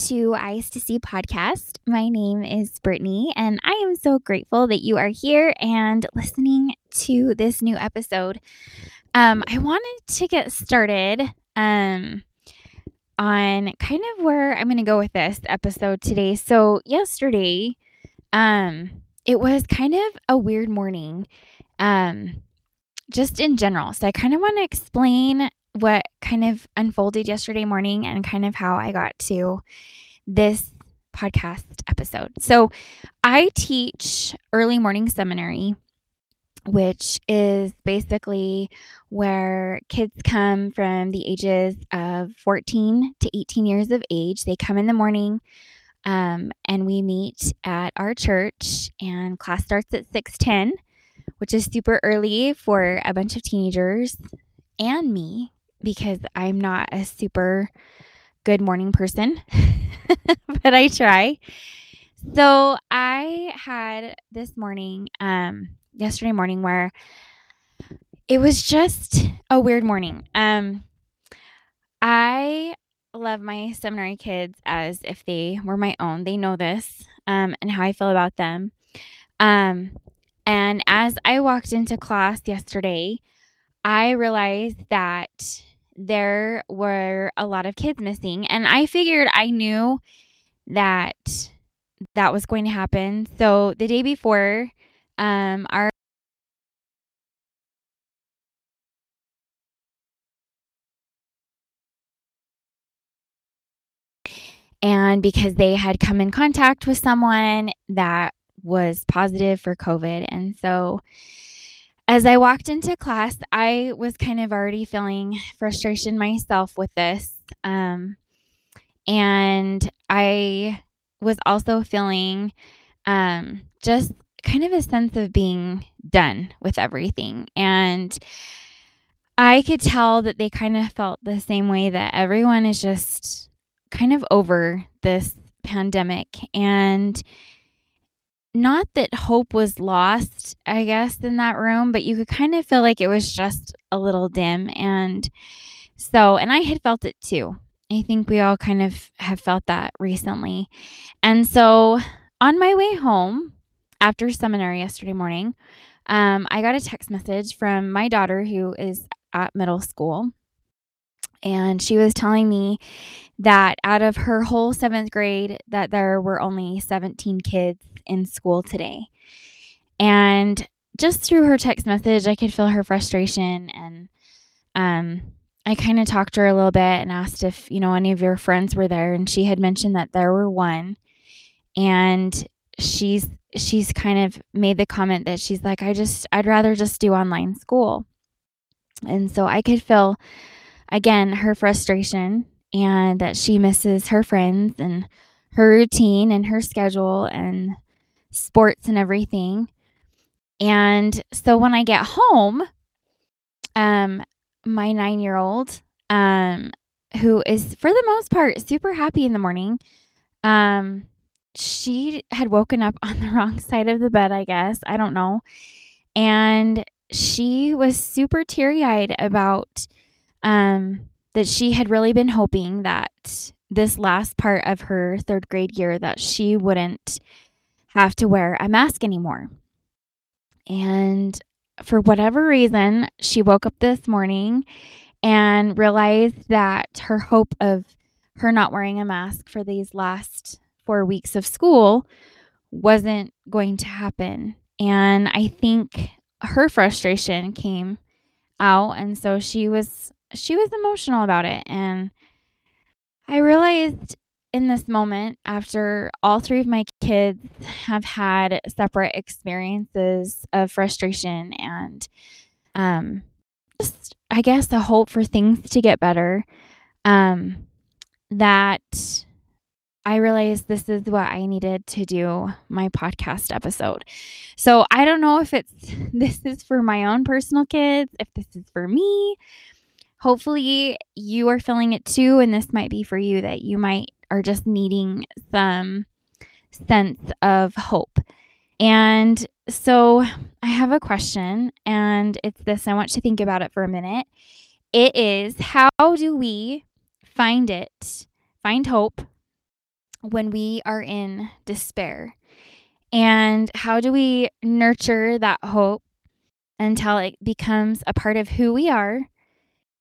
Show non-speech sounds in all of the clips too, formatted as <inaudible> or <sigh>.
to Eyes to See podcast. My name is Brittany, and I am so grateful that you are here and listening to this new episode. Um, I wanted to get started um, on kind of where I'm going to go with this episode today. So, yesterday, um, it was kind of a weird morning, um, just in general. So, I kind of want to explain what kind of unfolded yesterday morning and kind of how I got to this podcast episode. So, I teach early morning seminary, which is basically where kids come from the ages of 14 to 18 years of age. They come in the morning. Um, and we meet at our church and class starts at 6:10 which is super early for a bunch of teenagers and me because I'm not a super good morning person, <laughs> but I try. So I had this morning, um, yesterday morning where it was just a weird morning. Um, I love my seminary kids as if they were my own. They know this, um, and how I feel about them. Um, and as I walked into class yesterday, I realized that there were a lot of kids missing. And I figured I knew that that was going to happen. So the day before, um, our and because they had come in contact with someone that was positive for COVID. And so as I walked into class, I was kind of already feeling frustration myself with this. Um, and I was also feeling um, just kind of a sense of being done with everything. And I could tell that they kind of felt the same way that everyone is just kind of over this pandemic. And not that hope was lost, I guess, in that room, but you could kind of feel like it was just a little dim. And so, and I had felt it too. I think we all kind of have felt that recently. And so, on my way home after seminary yesterday morning, um, I got a text message from my daughter who is at middle school. And she was telling me that out of her whole seventh grade, that there were only 17 kids in school today. And just through her text message, I could feel her frustration. And um, I kind of talked to her a little bit and asked if, you know, any of your friends were there. And she had mentioned that there were one. And she's she's kind of made the comment that she's like, I just I'd rather just do online school. And so I could feel again her frustration and that she misses her friends and her routine and her schedule and sports and everything. And so when I get home, um, my nine year old, um, who is for the most part super happy in the morning, um, she had woken up <laughs> on the wrong side of the bed, I guess. I don't know. And she was super teary eyed about um, that she had really been hoping that this last part of her third grade year that she wouldn't have to wear a mask anymore. And for whatever reason, she woke up this morning and realized that her hope of her not wearing a mask for these last four weeks of school wasn't going to happen. And I think her frustration came out. And so she was she was emotional about it. And I realized in this moment, after all three of my kids have had separate experiences of frustration and um, just, I guess, a hope for things to get better, um, that I realized this is what I needed to do my podcast episode. So I don't know if it's <laughs> this is for my own personal kids, if this is for me. Hopefully, you are feeling it too, and this might be for you that you might are just needing some sense of hope. And so I have a question, and it's this I want you to think about it for a minute. It is how do we find it, find hope when we are in despair. And how do we nurture that hope until it becomes a part of who we are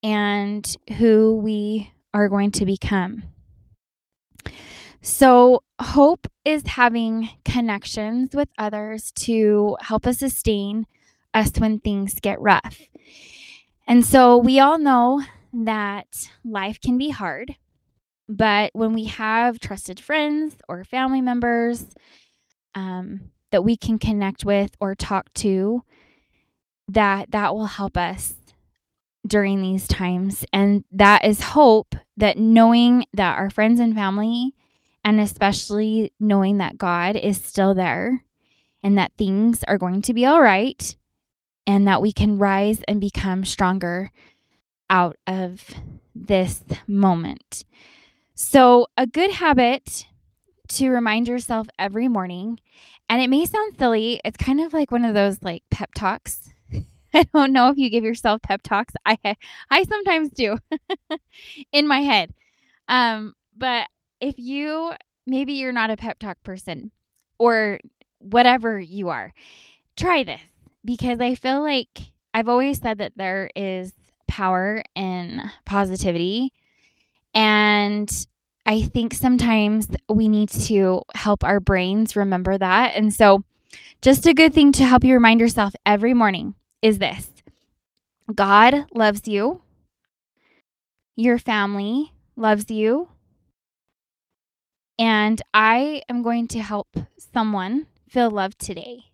and who we are going to become? So, hope is having connections with others to help us sustain us when things get rough. And so, we all know that life can be hard, but when we have trusted friends or family members um, that we can connect with or talk to, that that will help us during these times. And that is hope that knowing that our friends and family and especially knowing that God is still there and that things are going to be all right and that we can rise and become stronger out of this moment. So, a good habit to remind yourself every morning, and it may sound silly, it's kind of like one of those like pep talks. <laughs> I don't know if you give yourself pep talks. I I sometimes do <laughs> in my head. Um, but if you maybe you're not a pep talk person or whatever you are, try this because I feel like I've always said that there is power in positivity. And I think sometimes we need to help our brains remember that. And so, just a good thing to help you remind yourself every morning is this God loves you, your family loves you, and I am going to help someone feel loved today.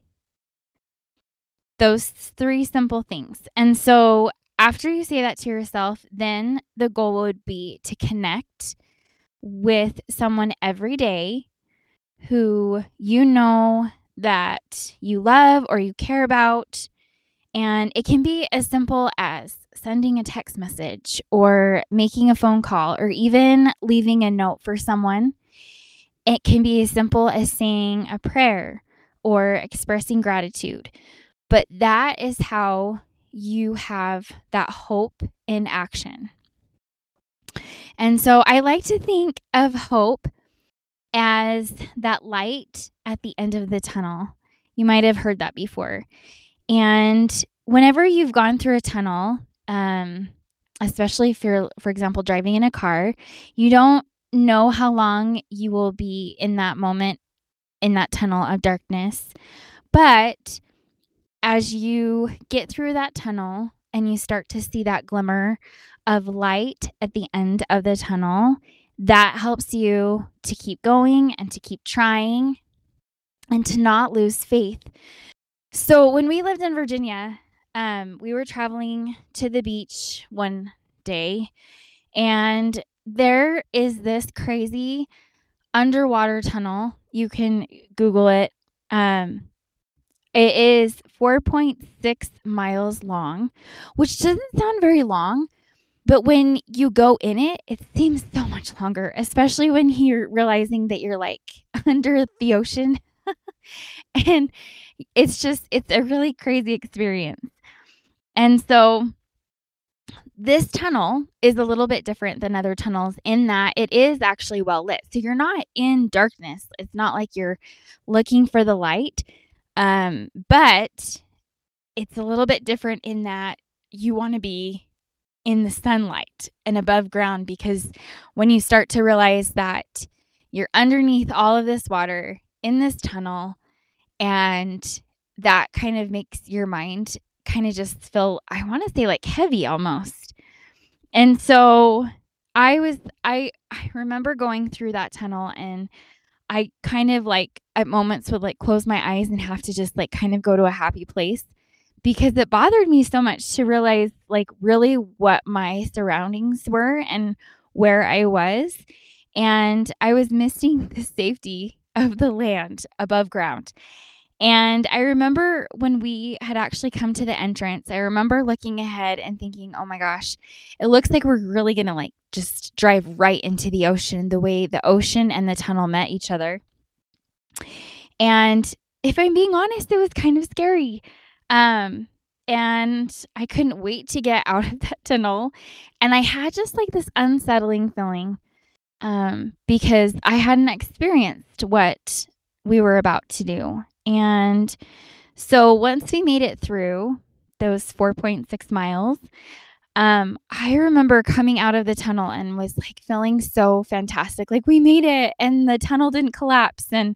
Those three simple things. And so after you say that to yourself, then the goal would be to connect with someone every day who you know that you love or you care about. And it can be as simple as sending a text message or making a phone call or even leaving a note for someone it can be as simple as saying a prayer or expressing gratitude. But that is how you have that hope in action. And so I like to think of hope as that light at the end of the tunnel. You might have heard that before. And whenever you've gone through a tunnel, um, especially if you're, for example, driving in a car, you don't know how long you will be in that moment, in that tunnel of darkness. But as you get through that tunnel and you start to see that glimmer of light at the end of the tunnel, that helps you to keep going and to keep trying and to not lose faith. So, when we lived in Virginia, um, we were traveling to the beach one day, and there is this crazy underwater tunnel. You can Google it. Um, it is 4.6 miles long, which doesn't sound very long, but when you go in it, it seems so much longer, especially when you're realizing that you're like <laughs> under the ocean. <laughs> and it's just, it's a really crazy experience. And so this tunnel is a little bit different than other tunnels in that it is actually well lit. So you're not in darkness. It's not like you're looking for the light. Um, but it's a little bit different in that you want to be in the sunlight and above ground because when you start to realize that you're underneath all of this water in this tunnel and that kind of makes your mind kind of just feel I want to say like heavy almost. And so I was I I remember going through that tunnel and I kind of like at moments would like close my eyes and have to just like kind of go to a happy place because it bothered me so much to realize like really what my surroundings were and where I was and I was missing <laughs> the safety of the land above ground. And I remember when we had actually come to the entrance, I remember looking ahead and thinking, oh my gosh, it looks like we're really going to like just drive right into the ocean, the way the ocean and the tunnel met each other. And if I'm being honest, it was kind of scary. Um, and I couldn't wait to get out of <laughs> that tunnel. And I had just like this unsettling feeling um, because I hadn't experienced what we were about to do. And so once we made it through those 4.6 miles, um, I remember coming out of the tunnel and was like feeling so fantastic. Like we made it and the tunnel didn't collapse and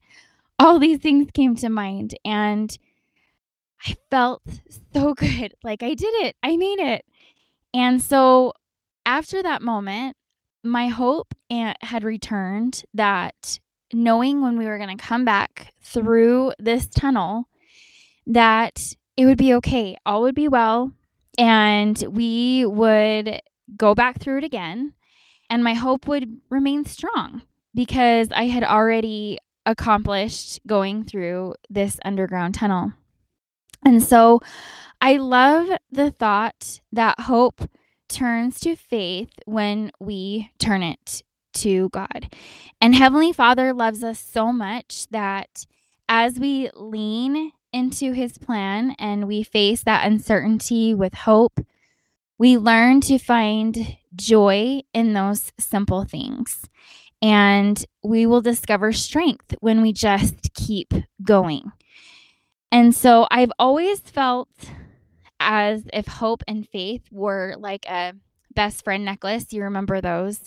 all these things came to mind. And I felt so <laughs> good. Like I did it. I made it. And so after that moment, my hope had returned that knowing when we were going to come back through this tunnel that it would be okay. All would be well and we would go back through it again and my hope would remain strong because I had already accomplished going through this underground tunnel. And so I love the thought that hope turns to faith when we turn it to God. And Heavenly Father loves us so much that as we lean into His plan and we face that uncertainty with hope, we learn to find joy in those simple things. And we will discover strength when we just keep going. And so I've always felt as if hope and faith were like a best friend necklace. You remember those?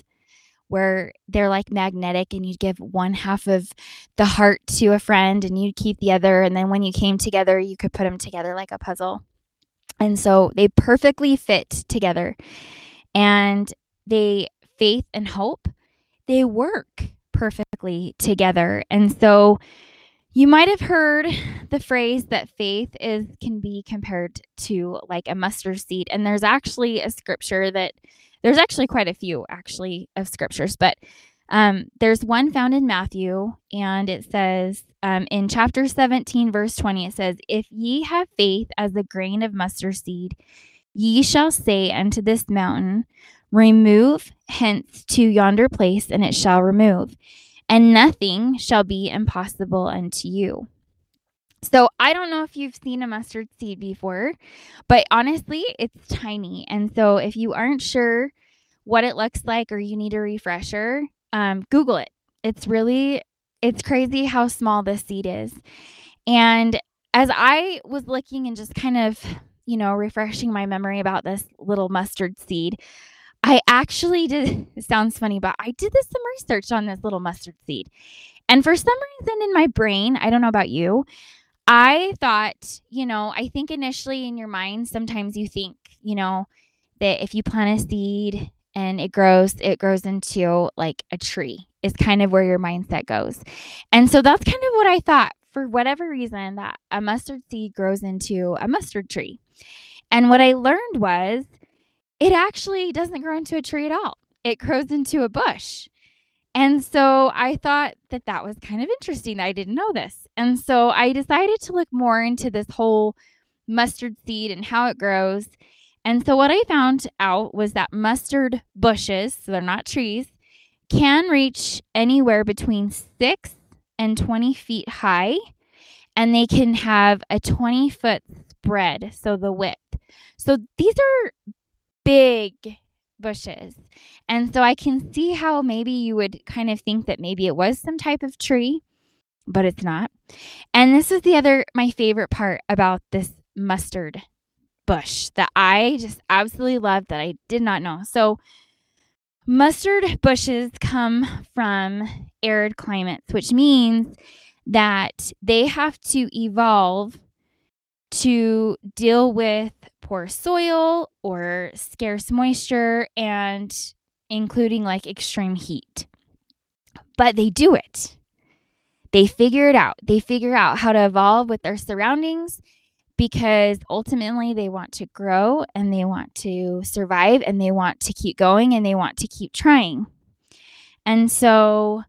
Where they're like magnetic, and you'd give one half of the heart to a friend and you'd keep the other. And then when you came together, you could put them together like a puzzle. And so they perfectly fit together. And they, faith and hope, they work perfectly together. And so you might have heard the phrase that faith is can be compared to like a mustard seed and there's actually a scripture that there's actually quite a few actually of scriptures but um, there's one found in Matthew and it says um, in chapter 17 verse 20 it says if ye have faith as a grain of mustard seed ye shall say unto this mountain remove hence to yonder place and it shall remove and nothing shall be impossible unto you. So I don't know if you've seen a mustard seed before, but honestly, it's tiny. And so if you aren't sure what it looks like or you need a refresher, um, Google it. It's really, it's crazy how small this seed is. And as I was looking and just kind of, you know, refreshing my memory about this little mustard seed, I actually <laughs> did, it sounds funny, but I did this some research on this little mustard seed. And for some reason in my brain, I don't know about you, I thought, you know, I think initially in your mind, sometimes you think, you know, that if you plant a seed and it grows, it grows into like a tree, is kind of where your mindset goes. And so that's kind of what I thought for whatever reason that a mustard seed grows into a mustard tree. And what I learned was it actually doesn't grow into a tree at all. It grows into a bush. And so I thought that that was kind of interesting. I didn't know this. And so I decided to look more into this whole mustard seed and how it grows. And so what I found out was that mustard bushes, so they're not trees, can reach anywhere between six and 20 feet high. And they can have a 20 foot spread, so the width. So these are big bushes. And so I can see how maybe you would kind of think that maybe it was some type of tree, but it's not. And this is the other, my favorite part about this mustard bush that I just absolutely love that I did not know. So, mustard bushes come from arid climates, which means that they have to evolve to deal with poor soil or scarce moisture and including like extreme heat. But they do it. They figure it out. They figure out how to evolve with their surroundings because ultimately they want to grow and they want to survive and they want to keep going and they want to keep trying. And so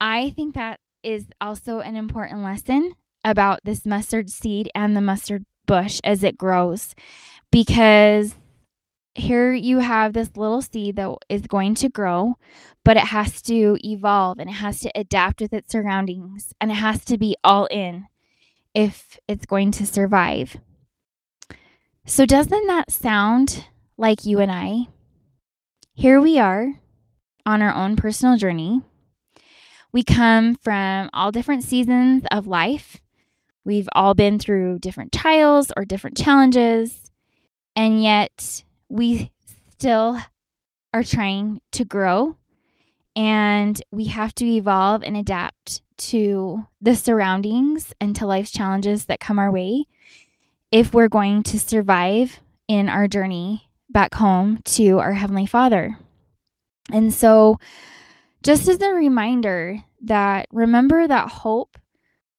I think that is also an important lesson about this mustard seed and the mustard bush as it grows because here you have this little seed that is going to grow, but it has to evolve and it has to adapt with its surroundings and it has to be all in if it's going to survive. So, doesn't that sound like you and I? Here we are, on our own personal journey. We come from all different seasons of life. We've all been through different trials or different challenges, and yet we still are trying to grow and we have to evolve and adapt to the surroundings and to life's challenges that come our way if we're going to survive in our journey back home to our Heavenly Father. And so, just as a reminder that remember that hope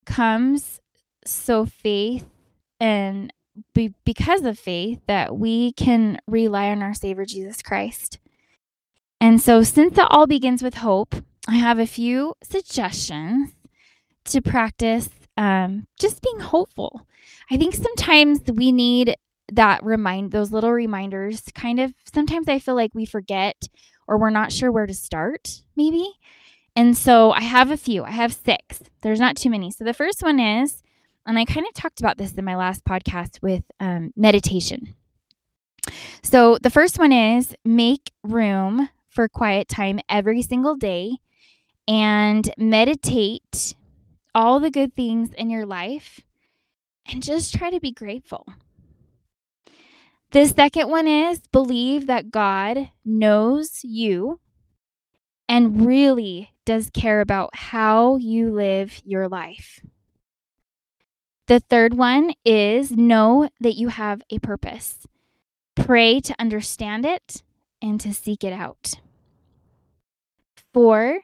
comes so faith and be, because of faith that we can rely on our Savior Jesus Christ. And so, since it all begins with hope, I have a few suggestions to practice um, just being hopeful. I think sometimes we need that remind those little reminders. Kind of sometimes I feel like we forget or we're not sure where to start, maybe. And so I have a few. I have six. There's not too many. So the first one is, and I kind of talked about this in my last podcast with um, meditation. So the first one is make room for quiet time every single day and meditate all the good things in your life and just try to be grateful. The second one is believe that God knows you and really does care about how you live your life. The third one is know that you have a purpose. Pray to understand it and to seek it out. Four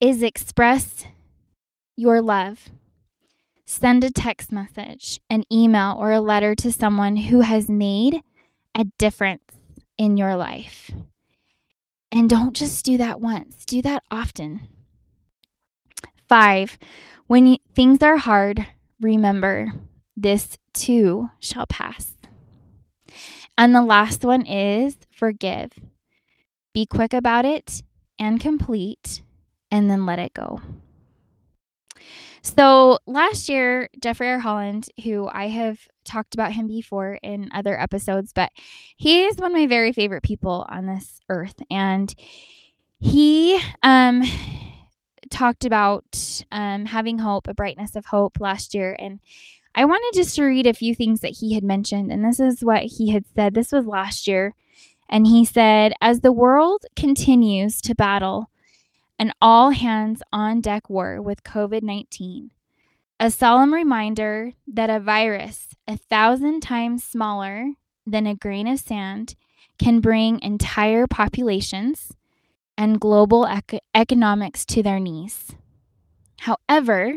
is express your love. Send a text message, an email, or a letter to someone who has made a difference in your life. And don't just do that once, do that often. Five, when you, things are hard, remember this too shall pass. And the last one is forgive. Be quick about it and complete, and then let it go. So last year, Jeffrey R. Holland, who I have talked about him before in other episodes, but he is one of my very favorite people on this earth. And he um, talked about um, having hope, a brightness of hope last year. And I wanted just to read a few things that he had mentioned. And this is what he had said. This was last year. And he said, As the world continues to battle an all hands on deck war with COVID 19. A solemn reminder that a virus a thousand times smaller than a grain of sand can bring entire populations and global ec- economics to their knees. However,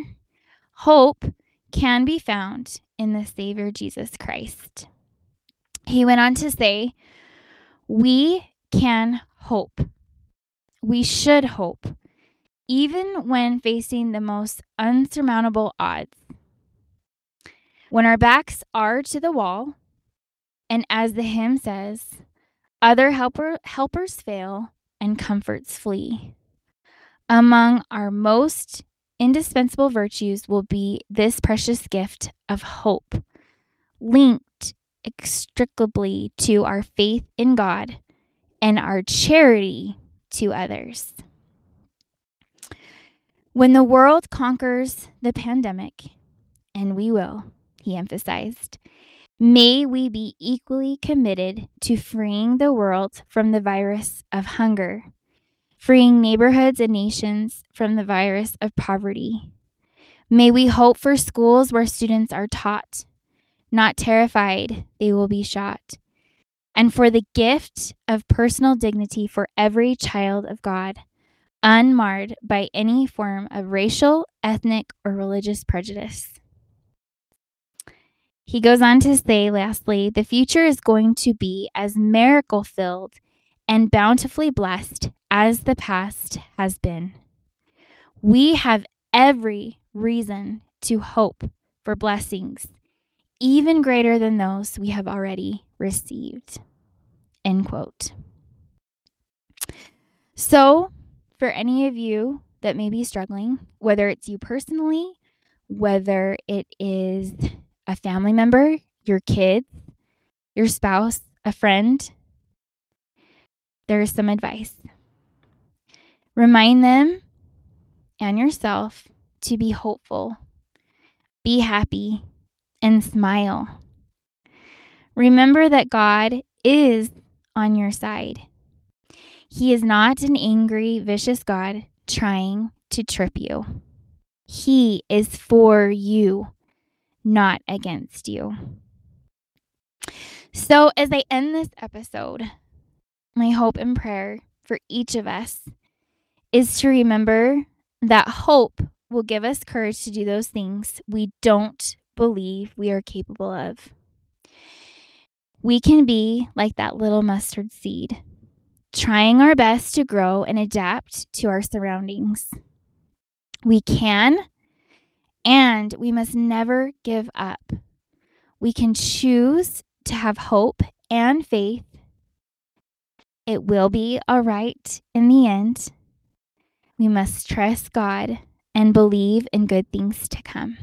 hope can be found in the Savior Jesus Christ. He went on to say, We can hope we should hope, even when facing the most unsurmountable odds. When our backs are to the wall, and as the hymn says, other helper, helpers fail and comforts flee. Among our most indispensable virtues will be this precious gift of hope, linked inextricably to our faith in God and our charity to others. When the world conquers the pandemic, and we will, he emphasized, may we be equally committed to freeing the world from the virus of hunger, freeing neighborhoods and nations from the virus of poverty. May we hope for schools where students are taught, not terrified they will be shot, and for the gift of personal dignity for every child of God, unmarred by any form of racial, ethnic, or religious prejudice. He goes on to say, lastly, the future is going to be as miracle filled and bountifully blessed as the past has been. We have every reason to hope for blessings even greater than those we have already received. End quote. So, for any of you that may be struggling, whether it's you personally, whether it is a family member, your kids, your spouse, a friend, there is some advice. Remind them and yourself to be hopeful, be happy, and smile. Remember that God is on your side. He is not an angry, vicious God trying to trip you. He is for you, not against you. So, as I end this episode, my hope and prayer for each of us is to remember that hope will give us courage to do those things we don't believe we are capable of. We can be like that little mustard seed, trying our best to grow and adapt to our surroundings. We can, and we must never give up. We can choose to have hope and faith. It will be all right in the end. We must trust God and believe in good things to come.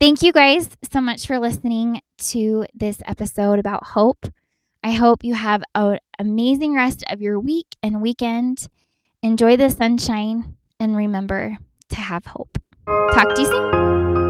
Thank you guys so much for listening to this episode about hope. I hope you have an amazing rest of your week and weekend. Enjoy the sunshine and remember to have hope. Talk to you soon.